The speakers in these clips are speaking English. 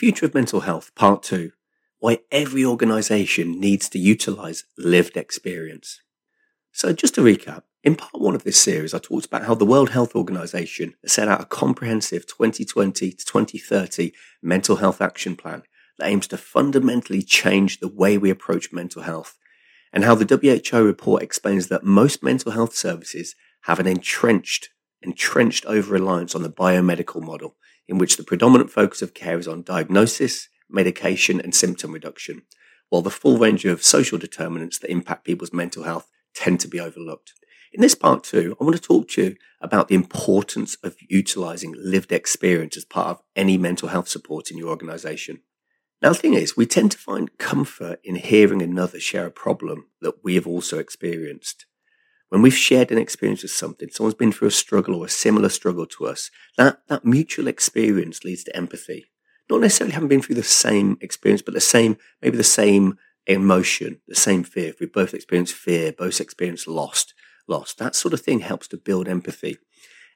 Future of Mental Health, Part 2 Why Every Organization Needs to Utilize Lived Experience. So, just to recap, in part one of this series, I talked about how the World Health Organization set out a comprehensive 2020 to 2030 mental health action plan that aims to fundamentally change the way we approach mental health, and how the WHO report explains that most mental health services have an entrenched, entrenched over reliance on the biomedical model in which the predominant focus of care is on diagnosis, medication, and symptom reduction, while the full range of social determinants that impact people's mental health tend to be overlooked. In this part two, I want to talk to you about the importance of utilizing lived experience as part of any mental health support in your organization. Now, the thing is, we tend to find comfort in hearing another share a problem that we have also experienced. When we've shared an experience with something, someone's been through a struggle or a similar struggle to us, that, that mutual experience leads to empathy. Not necessarily having been through the same experience, but the same, maybe the same emotion, the same fear. If we both experience fear, both experience lost, lost, that sort of thing helps to build empathy.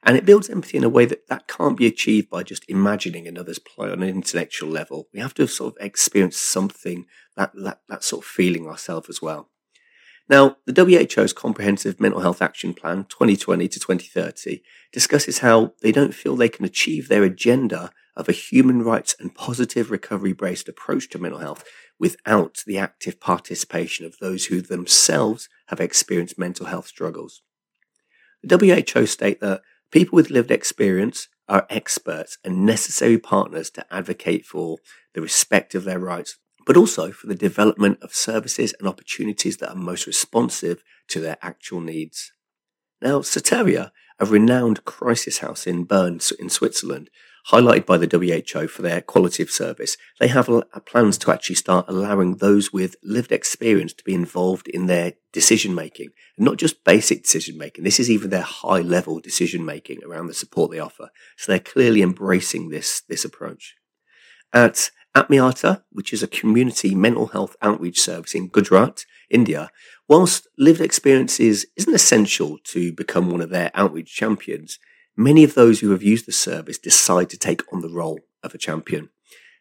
And it builds empathy in a way that that can't be achieved by just imagining another's plight on an intellectual level. We have to sort of experience something, that, that, that sort of feeling ourselves as well. Now, the WHO's Comprehensive Mental Health Action Plan 2020 to 2030 discusses how they don't feel they can achieve their agenda of a human rights and positive recovery based approach to mental health without the active participation of those who themselves have experienced mental health struggles. The WHO state that people with lived experience are experts and necessary partners to advocate for the respect of their rights but also for the development of services and opportunities that are most responsive to their actual needs. Now, Soteria, a renowned crisis house in Bern in Switzerland, highlighted by the WHO for their quality of service, they have uh, plans to actually start allowing those with lived experience to be involved in their decision making, not just basic decision making. This is even their high level decision making around the support they offer. So they're clearly embracing this, this approach. At Atmiyata, which is a community mental health outreach service in Gujarat, India, whilst lived experiences isn't essential to become one of their outreach champions, many of those who have used the service decide to take on the role of a champion.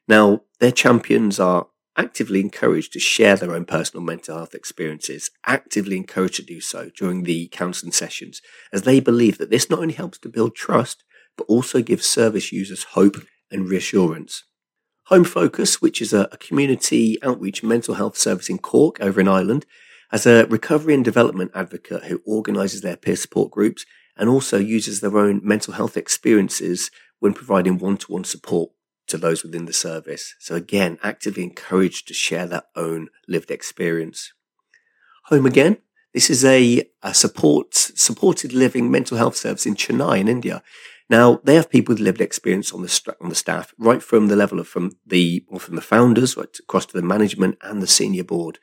Now, their champions are actively encouraged to share their own personal mental health experiences, actively encouraged to do so during the counseling sessions, as they believe that this not only helps to build trust, but also gives service users hope and reassurance. Home Focus, which is a, a community outreach mental health service in Cork over in Ireland, as a recovery and development advocate who organises their peer support groups and also uses their own mental health experiences when providing one to one support to those within the service. So again, actively encouraged to share their own lived experience. Home Again. This is a, a support, supported living mental health service in Chennai in India. Now they have people with lived experience on the on the staff, right from the level of from the well, from the founders right across to the management and the senior board,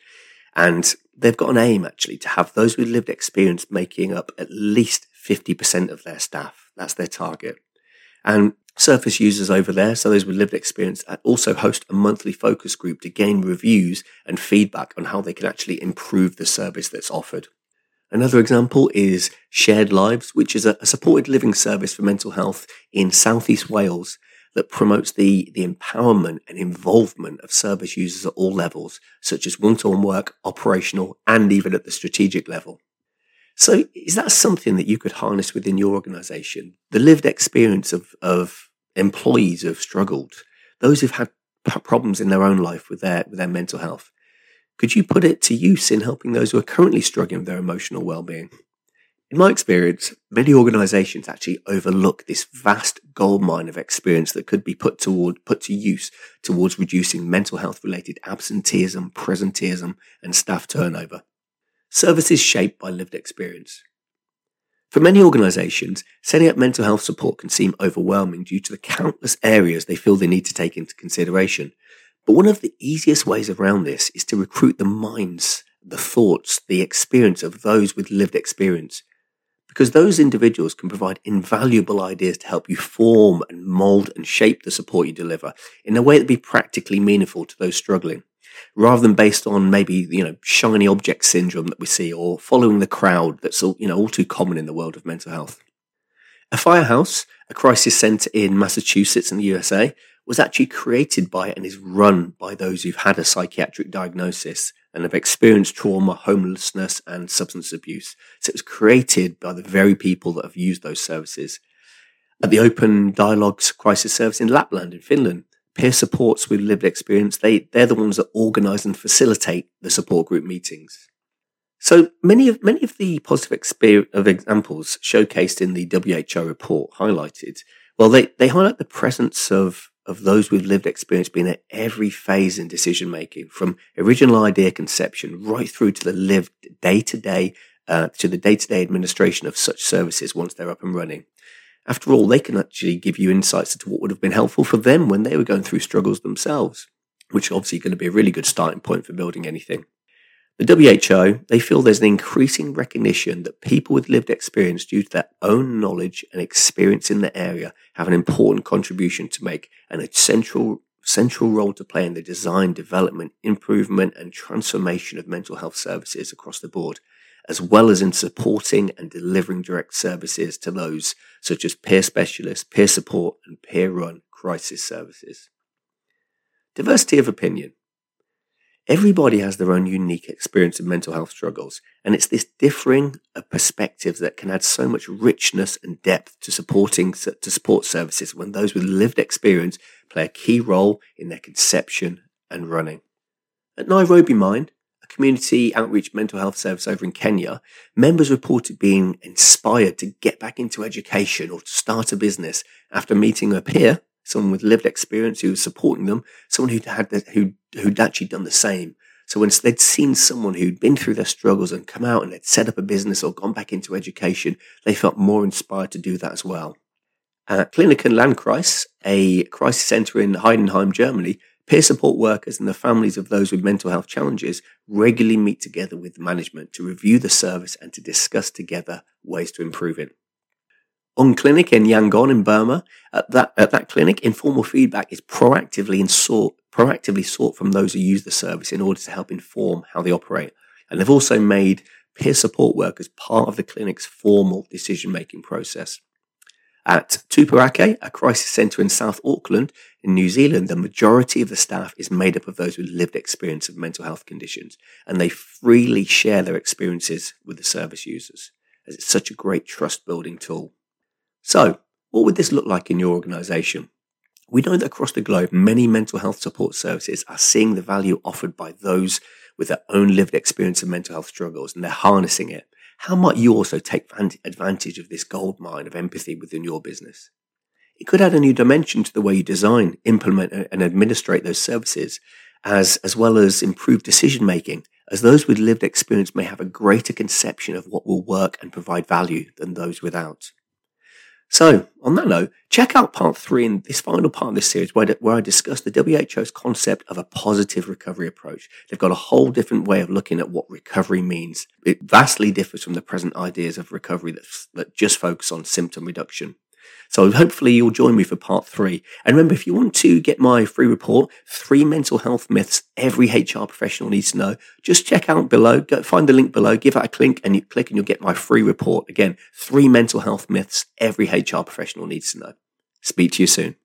and they've got an aim actually to have those with lived experience making up at least fifty percent of their staff. That's their target, and surface users over there, so those with lived experience, uh, also host a monthly focus group to gain reviews and feedback on how they can actually improve the service that's offered. Another example is Shared Lives, which is a, supported living service for mental health in Southeast Wales that promotes the, the empowerment and involvement of service users at all levels, such as one-to-one work, operational, and even at the strategic level. So is that something that you could harness within your organization? The lived experience of, of employees who have struggled, those who've had problems in their own life with their, with their mental health. Could you put it to use in helping those who are currently struggling with their emotional well-being? In my experience, many organizations actually overlook this vast goldmine of experience that could be put toward, put to use towards reducing mental health related absenteeism, presenteeism, and staff turnover. Services shaped by lived experience. For many organizations, setting up mental health support can seem overwhelming due to the countless areas they feel they need to take into consideration, but one of the easiest ways around this is to recruit the minds, the thoughts, the experience of those with lived experience. Because those individuals can provide invaluable ideas to help you form and mold and shape the support you deliver in a way that be practically meaningful to those struggling, rather than based on maybe, you know, shiny object syndrome that we see or following the crowd that's all, you know, all too common in the world of mental health. Afiya House, a crisis center in Massachusetts in the USA, was actually created by and is run by those who've had a psychiatric diagnosis and have experienced trauma, homelessness, and substance abuse. So it was created by the very people that have used those services. At the Open Dialogues Crisis Service in Lapland in Finland, peer supports with lived experience, they, they're the ones that organize and facilitate the support group meetings. So many of many of the positive experience of examples showcased in the WHO report highlighted, well, they, they highlight the presence of of those with lived experience being at every phase in decision making, from original idea conception right through to the lived day to day to the day to day administration of such services once they're up and running. After all, they can actually give you insights into what would have been helpful for them when they were going through struggles themselves, which is obviously going to be a really good starting point for building anything. The WHO, they feel there's an increasing recognition that people with lived experience due to their own knowledge and experience in the area have an important contribution to make and a central central role to play in the design, development, improvement and transformation of mental health services across the board, as well as in supporting and delivering direct services to those such as peer specialists, peer support and peer run crisis services. Diversity of opinion. Everybody has their own unique experience of mental health struggles, and it's this differing of perspectives that can add so much richness and depth to supporting to support services when those with lived experience play a key role in their conception and running. At Nairobi Mind, a community outreach mental health service over in Kenya, members reported being inspired to get back into education or to start a business after meeting a peer someone with lived experience who was supporting them, someone who'd had the, who who'd actually done the same. So when they'd seen someone who'd been through their struggles and come out and had set up a business or gone back into education, they felt more inspired to do that as well. At Kliniken Landkreis, a crisis centre in Heidenheim, Germany, peer support workers and the families of those with mental health challenges regularly meet together with management to review the service and to discuss together ways to improve it on clinic in Yangon in Burma. At that, at that clinic, informal feedback is proactively sought, proactively sought from those who use the service in order to help inform how they operate. And they've also made peer support workers part of the clinic's formal decision making process. At Tupu Ake, a crisis centre in South Auckland in New Zealand, the majority of the staff is made up of those with lived experience of mental health conditions, and they freely share their experiences with the service users, as it's such a great trust building tool. So, what would this look like in your organization? We know that across the globe, many mental health support services are seeing the value offered by those with their own lived experience of mental health struggles and they're harnessing it. How might you also take advantage of this gold mine of empathy within your business? It could add a new dimension to the way you design, implement, and administrate those services, as, as well as improve decision making, as those with lived experience may have a greater conception of what will work and provide value than those without. So, on that note, check out part three in this final part of this series where, where I discuss the WHO's concept of a positive recovery approach. They've got a whole different way of looking at what recovery means. It vastly differs from the present ideas of recovery that, that just focus on symptom reduction. So hopefully you'll join me for part three. And remember, if you want to get my free report, three mental health myths every HR professional needs to know, just check out below, go find the link below, give that a click and you click and you'll get my free report. Again, three mental health myths every HR professional needs to know. Speak to you soon.